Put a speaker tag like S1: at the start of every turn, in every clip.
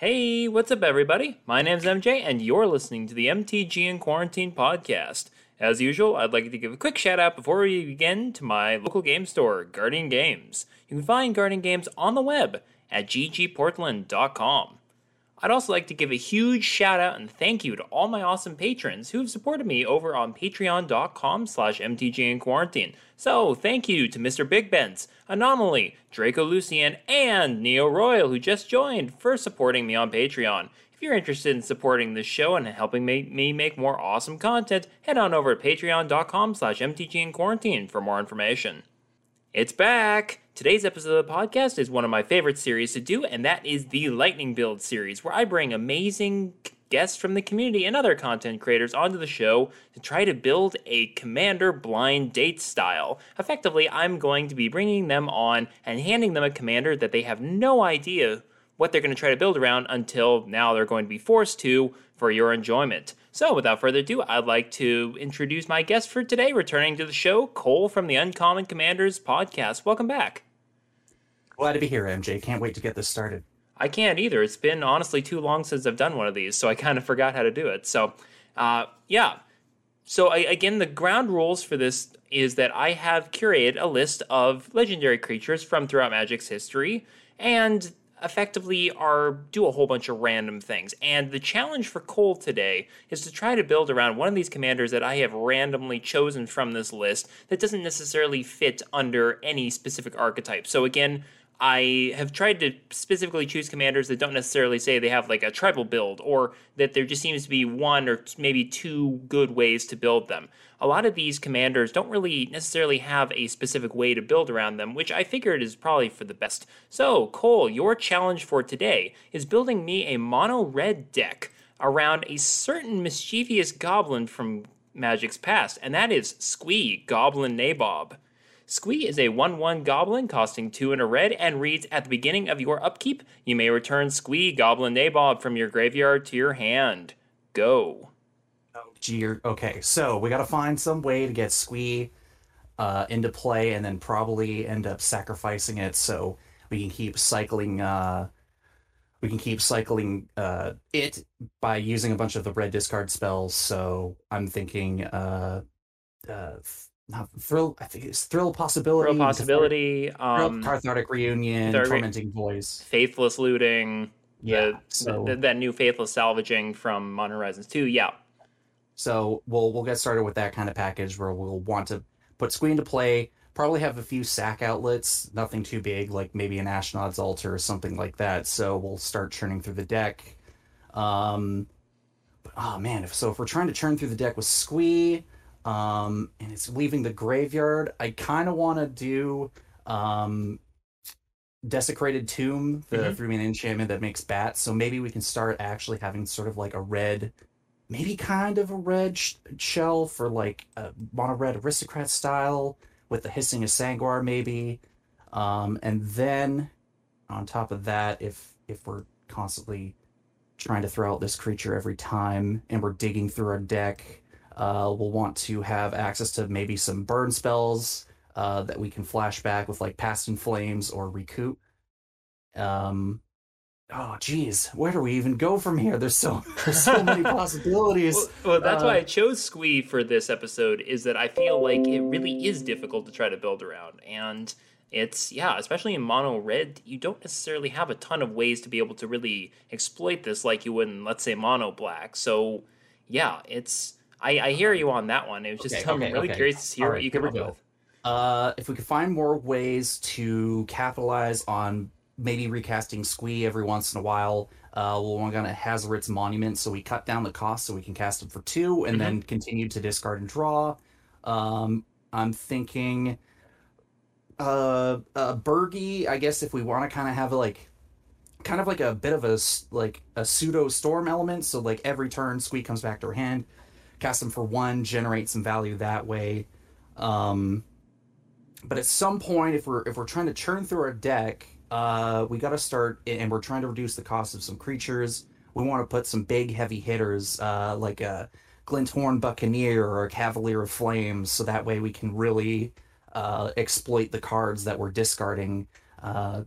S1: Hey, what's up, everybody? My name's MJ, and you're listening to the MTG in Quarantine podcast. As usual, I'd like to give a quick shout out before we begin to my local game store, Guardian Games. You can find Guardian Games on the web at ggportland.com. I'd also like to give a huge shout out and thank you to all my awesome patrons who have supported me over on patreon.com slash mtg in quarantine. So thank you to Mr. Big Benz, Anomaly, Draco Lucian, and Neo Royal who just joined for supporting me on Patreon. If you're interested in supporting this show and helping me make more awesome content, head on over to patreon.com slash mtg in quarantine for more information. It's back! Today's episode of the podcast is one of my favorite series to do, and that is the Lightning Build series, where I bring amazing guests from the community and other content creators onto the show to try to build a commander blind date style. Effectively, I'm going to be bringing them on and handing them a commander that they have no idea what they're going to try to build around until now they're going to be forced to for your enjoyment. So, without further ado, I'd like to introduce my guest for today, returning to the show, Cole from the Uncommon Commanders podcast. Welcome back.
S2: Glad to be here, MJ. Can't wait to get this started.
S1: I can't either. It's been honestly too long since I've done one of these, so I kind of forgot how to do it. So, uh, yeah. So, I, again, the ground rules for this is that I have curated a list of legendary creatures from throughout Magic's history, and effectively are do a whole bunch of random things. And the challenge for Cole today is to try to build around one of these commanders that I have randomly chosen from this list that doesn't necessarily fit under any specific archetype. So again, I have tried to specifically choose commanders that don't necessarily say they have like a tribal build or that there just seems to be one or maybe two good ways to build them. A lot of these commanders don't really necessarily have a specific way to build around them, which I figured is probably for the best. So, Cole, your challenge for today is building me a mono red deck around a certain mischievous goblin from Magic's past, and that is Squee, Goblin Nabob. Squee is a 1 1 goblin costing 2 and a red and reads At the beginning of your upkeep, you may return Squee, Goblin Nabob from your graveyard to your hand. Go.
S2: Oh, gee, okay, so we gotta find some way to get Squee uh, into play and then probably end up sacrificing it so we can keep cycling. Uh, we can keep cycling uh, it by using a bunch of the red discard spells. So I'm thinking uh, uh, not thrill. I think it's thrill possibility.
S1: Thrill possibility. Um,
S2: cathartic reunion. tormenting voice.
S1: Faithless looting. Yeah. The, so the, that new faithless salvaging from Modern Horizons two. Yeah.
S2: So we'll we'll get started with that kind of package where we'll want to put Squee to play. Probably have a few sack outlets, nothing too big, like maybe an Ashnod's Altar or something like that. So we'll start churning through the deck. Um, but, oh man, if so, if we're trying to churn through the deck with Squee, um, and it's leaving the graveyard. I kind of want to do um, Desecrated Tomb, the mm-hmm. three man enchantment that makes bats. So maybe we can start actually having sort of like a red, maybe kind of a red sh- shell for like a mono red aristocrat style with the Hissing Iguanar, maybe. Um, and then on top of that, if if we're constantly trying to throw out this creature every time and we're digging through our deck uh, we'll want to have access to maybe some burn spells uh, that we can flash back with like Past in Flames or Recoup. Um, oh geez, where do we even go from here? There's so there's so many possibilities.
S1: Well, well that's uh, why I chose Squee for this episode. Is that I feel like it really is difficult to try to build around, and it's yeah, especially in mono red, you don't necessarily have a ton of ways to be able to really exploit this like you would in let's say mono black. So yeah, it's I, I hear you on that one. It was just okay, I'm okay, really okay. curious to hear what you come up with.
S2: Uh, if we could find more ways to capitalize on maybe recasting Squee every once in a while, uh, we'll want to Hazoret's Monument, so we cut down the cost so we can cast them for two, and mm-hmm. then continue to discard and draw. Um, I'm thinking, uh, uh. I guess if we want to kind of have a, like, kind of like a bit of a like a pseudo storm element, so like every turn Squee comes back to her hand cast them for one, generate some value that way. Um, but at some point, if we're if we're trying to churn through our deck, uh, we got to start, and we're trying to reduce the cost of some creatures. We want to put some big, heavy hitters uh, like a Glinthorn Buccaneer or a Cavalier of Flames, so that way we can really uh, exploit the cards that we're discarding. Uh,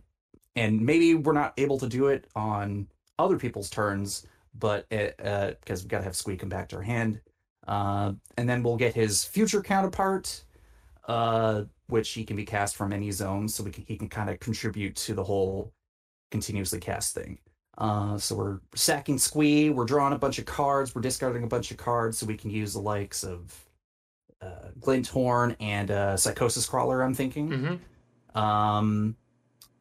S2: and maybe we're not able to do it on other people's turns, but because we've got to have Squee come back to our hand. Uh, and then we'll get his future counterpart, uh, which he can be cast from any zone, so we can, he can kind of contribute to the whole continuously cast thing. Uh, so we're sacking Squee, we're drawing a bunch of cards, we're discarding a bunch of cards, so we can use the likes of uh, Glinthorn and uh, Psychosis Crawler. I'm thinking.
S1: Mm-hmm.
S2: Um,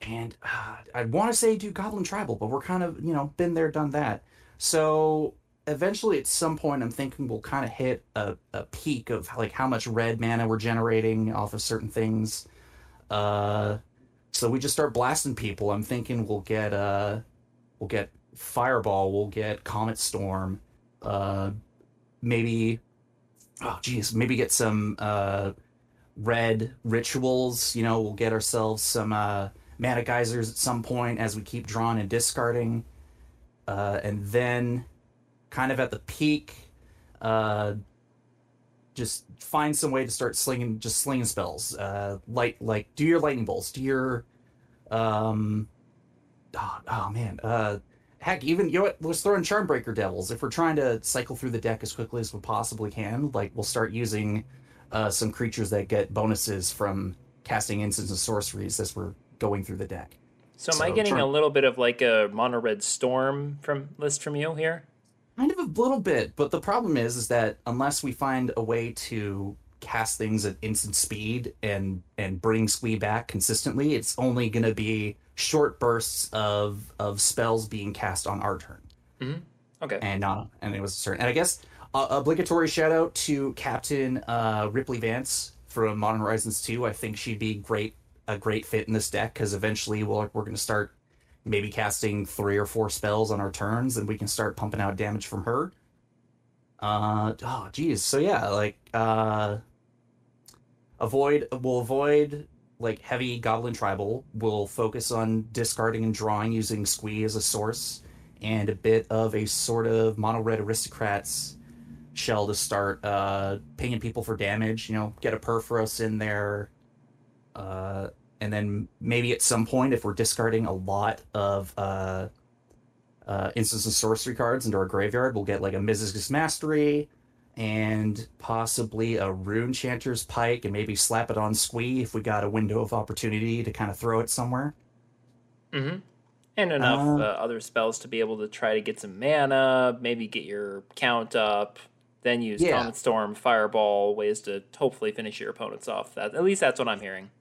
S2: and uh, I want to say do Goblin Tribal, but we're kind of you know been there, done that. So eventually, at some point, I'm thinking we'll kind of hit a, a peak of like how much red mana we're generating off of certain things. Uh, so we just start blasting people. I'm thinking we'll get uh, we'll get Fireball, we'll get Comet Storm, uh, maybe oh geez, maybe get some uh, red rituals. You know, we'll get ourselves some uh, mana geysers at some point as we keep drawing and discarding, uh, and then kind of at the peak, uh, just find some way to start slinging, just slinging spells. Uh, light like do your lightning bolts, do your um, oh, oh man, uh heck, even you know what? Let's throw in Charmbreaker Devils. If we're trying to cycle through the deck as quickly as we possibly can, like we'll start using uh, some creatures that get bonuses from casting instants and sorceries as we're going through the deck.
S1: So, am so, I getting a little bit of like a mono red storm from list from you here?
S2: Kind of a little bit, but the problem is, is that unless we find a way to cast things at instant speed and and bring Squee back consistently, it's only going to be short bursts of of spells being cast on our turn.
S1: Mm-hmm. Okay.
S2: And not and it was certain. And I guess uh, obligatory shout out to Captain uh, Ripley Vance from Modern Horizons 2. I think she'd be great a great fit in this deck because eventually we'll, we're going to start maybe casting three or four spells on our turns and we can start pumping out damage from her. Uh oh geez. So yeah, like uh avoid we'll avoid like heavy goblin tribal We'll focus on discarding and drawing using squee as a source and a bit of a sort of mono red aristocrats shell to start uh pinging people for damage you know get a Purphoros in there uh and then maybe at some point if we're discarding a lot of uh uh instants and sorcery cards into our graveyard we'll get like a Mizzix's mastery and possibly a Rune Chanter's Pike and maybe slap it on Squee if we got a window of opportunity to kind of throw it somewhere.
S1: Mm-hmm. And enough uh, uh, other spells to be able to try to get some mana, maybe get your count up, then use yeah. Comet Storm, Fireball, ways to hopefully finish your opponents off. That at least that's what I'm hearing.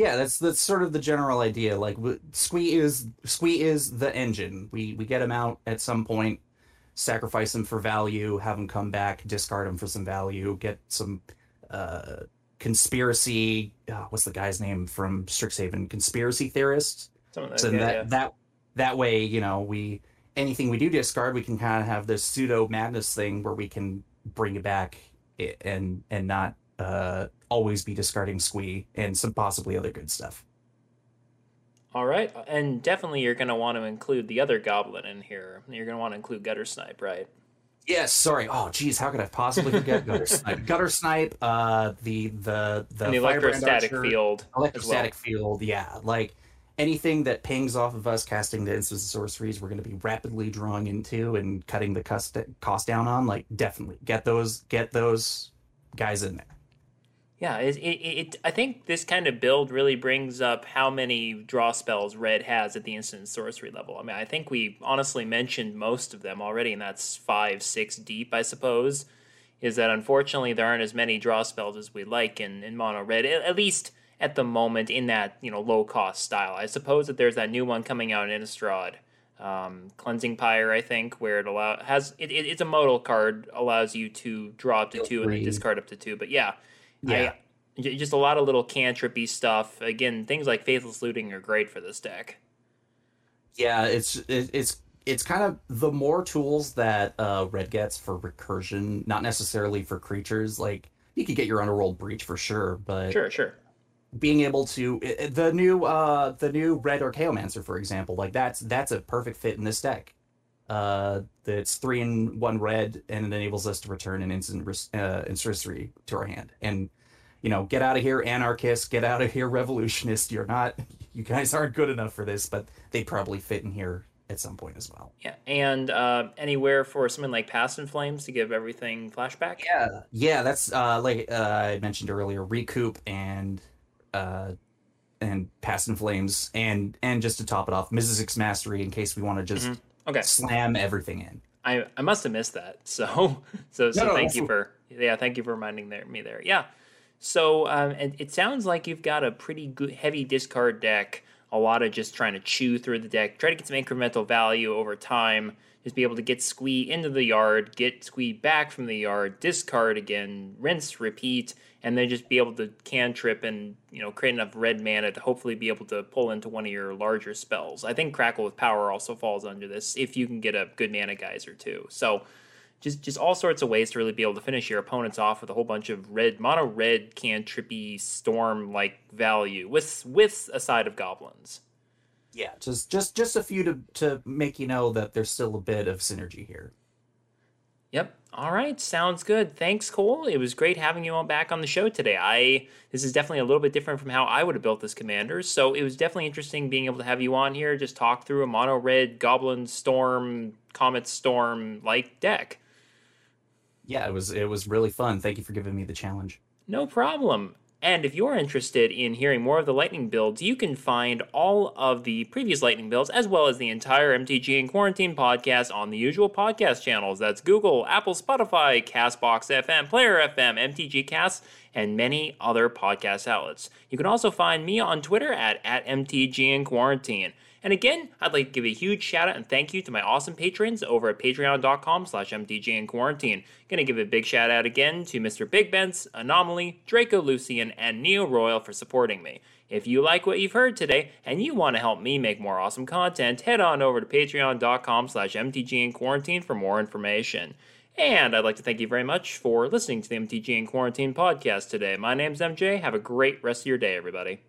S2: Yeah, that's that's sort of the general idea. Like Squee is Squee is the engine. We we get him out at some point sacrifice them for value, have them come back, discard them for some value, get some uh, conspiracy. Uh, what's the guy's name from Strixhaven? Conspiracy theorists.
S1: so
S2: that,
S1: yeah.
S2: that that way, you know, we anything we do discard, we can kind of have this pseudo madness thing where we can bring it back and and not uh, always be discarding squee and some possibly other good stuff.
S1: All right, and definitely you're going to want to include the other goblin in here. You're going to want to include Guttersnipe, right?
S2: Yes, sorry. Oh, geez, how could I possibly forget Guttersnipe? Guttersnipe, uh, the the the,
S1: and the electrostatic archer, field,
S2: electrostatic well. field. Yeah, like anything that pings off of us casting the instant sorceries, we're going to be rapidly drawing into and cutting the cost cost down on. Like, definitely get those get those guys in there.
S1: Yeah, it, it, it, I think this kind of build really brings up how many draw spells Red has at the instant sorcery level. I mean, I think we honestly mentioned most of them already, and that's five, six deep, I suppose. Is that unfortunately there aren't as many draw spells as we like in, in mono red, at least at the moment in that you know low cost style. I suppose that there's that new one coming out in Innistrad, um, Cleansing Pyre, I think, where it allow has it, it's a modal card allows you to draw up to two and then discard up to two. But yeah, yeah. I, just a lot of little cantripy stuff. Again, things like Faithless Looting are great for this deck.
S2: Yeah, it's it, it's it's kind of the more tools that uh, Red gets for recursion, not necessarily for creatures. Like you could get your Underworld Breach for sure, but
S1: sure, sure.
S2: Being able to the new uh the new Red Archaeomancer, for example, like that's that's a perfect fit in this deck. Uh, that's three and one red, and it enables us to return an instant uh, sorcery to our hand. And you know, get out of here, anarchist. Get out of here, revolutionist. You're not. You guys aren't good enough for this, but they probably fit in here at some point as well.
S1: Yeah, and uh, anywhere for something like Past in Flames to give everything flashback.
S2: Yeah, yeah, that's uh, like uh, I mentioned earlier, recoup and uh, and Past in Flames, and and just to top it off, Mizzix Mastery in case we want to just
S1: mm-hmm. Okay
S2: slam everything in.
S1: I, I must have missed that. So so so no, thank no, you for yeah thank you for reminding there, me there. Yeah. So um, it, it sounds like you've got a pretty good heavy discard deck. A lot of just trying to chew through the deck, try to get some incremental value over time. Just be able to get Squee into the yard, get Squee back from the yard, discard again, rinse, repeat, and then just be able to cantrip and you know create enough red mana to hopefully be able to pull into one of your larger spells. I think Crackle with Power also falls under this if you can get a good mana geyser too. So just just all sorts of ways to really be able to finish your opponents off with a whole bunch of red mono red cantrippy storm like value with with a side of goblins.
S2: Yeah, just just just a few to to make you know that there's still a bit of synergy here.
S1: Yep. All right. Sounds good. Thanks, Cole. It was great having you on back on the show today. I this is definitely a little bit different from how I would have built this commander. So it was definitely interesting being able to have you on here, just talk through a mono red goblin storm, comet storm like deck
S2: yeah, it was it was really fun. Thank you for giving me the challenge.
S1: No problem. And if you're interested in hearing more of the Lightning builds, you can find all of the previous Lightning builds as well as the entire MTG in Quarantine podcast on the usual podcast channels. That's Google, Apple, Spotify, Castbox FM, Player FM, MTG Cast, and many other podcast outlets. You can also find me on Twitter at, at MTG in Quarantine. And again, I'd like to give a huge shout out and thank you to my awesome patrons over at patreon.com slash mtg in quarantine. Gonna give a big shout out again to Mr. Big Bents, Anomaly, Draco Lucian, and Neo Royal for supporting me. If you like what you've heard today and you want to help me make more awesome content, head on over to patreon.com slash in quarantine for more information. And I'd like to thank you very much for listening to the MTG in Quarantine podcast today. My name's MJ. Have a great rest of your day, everybody.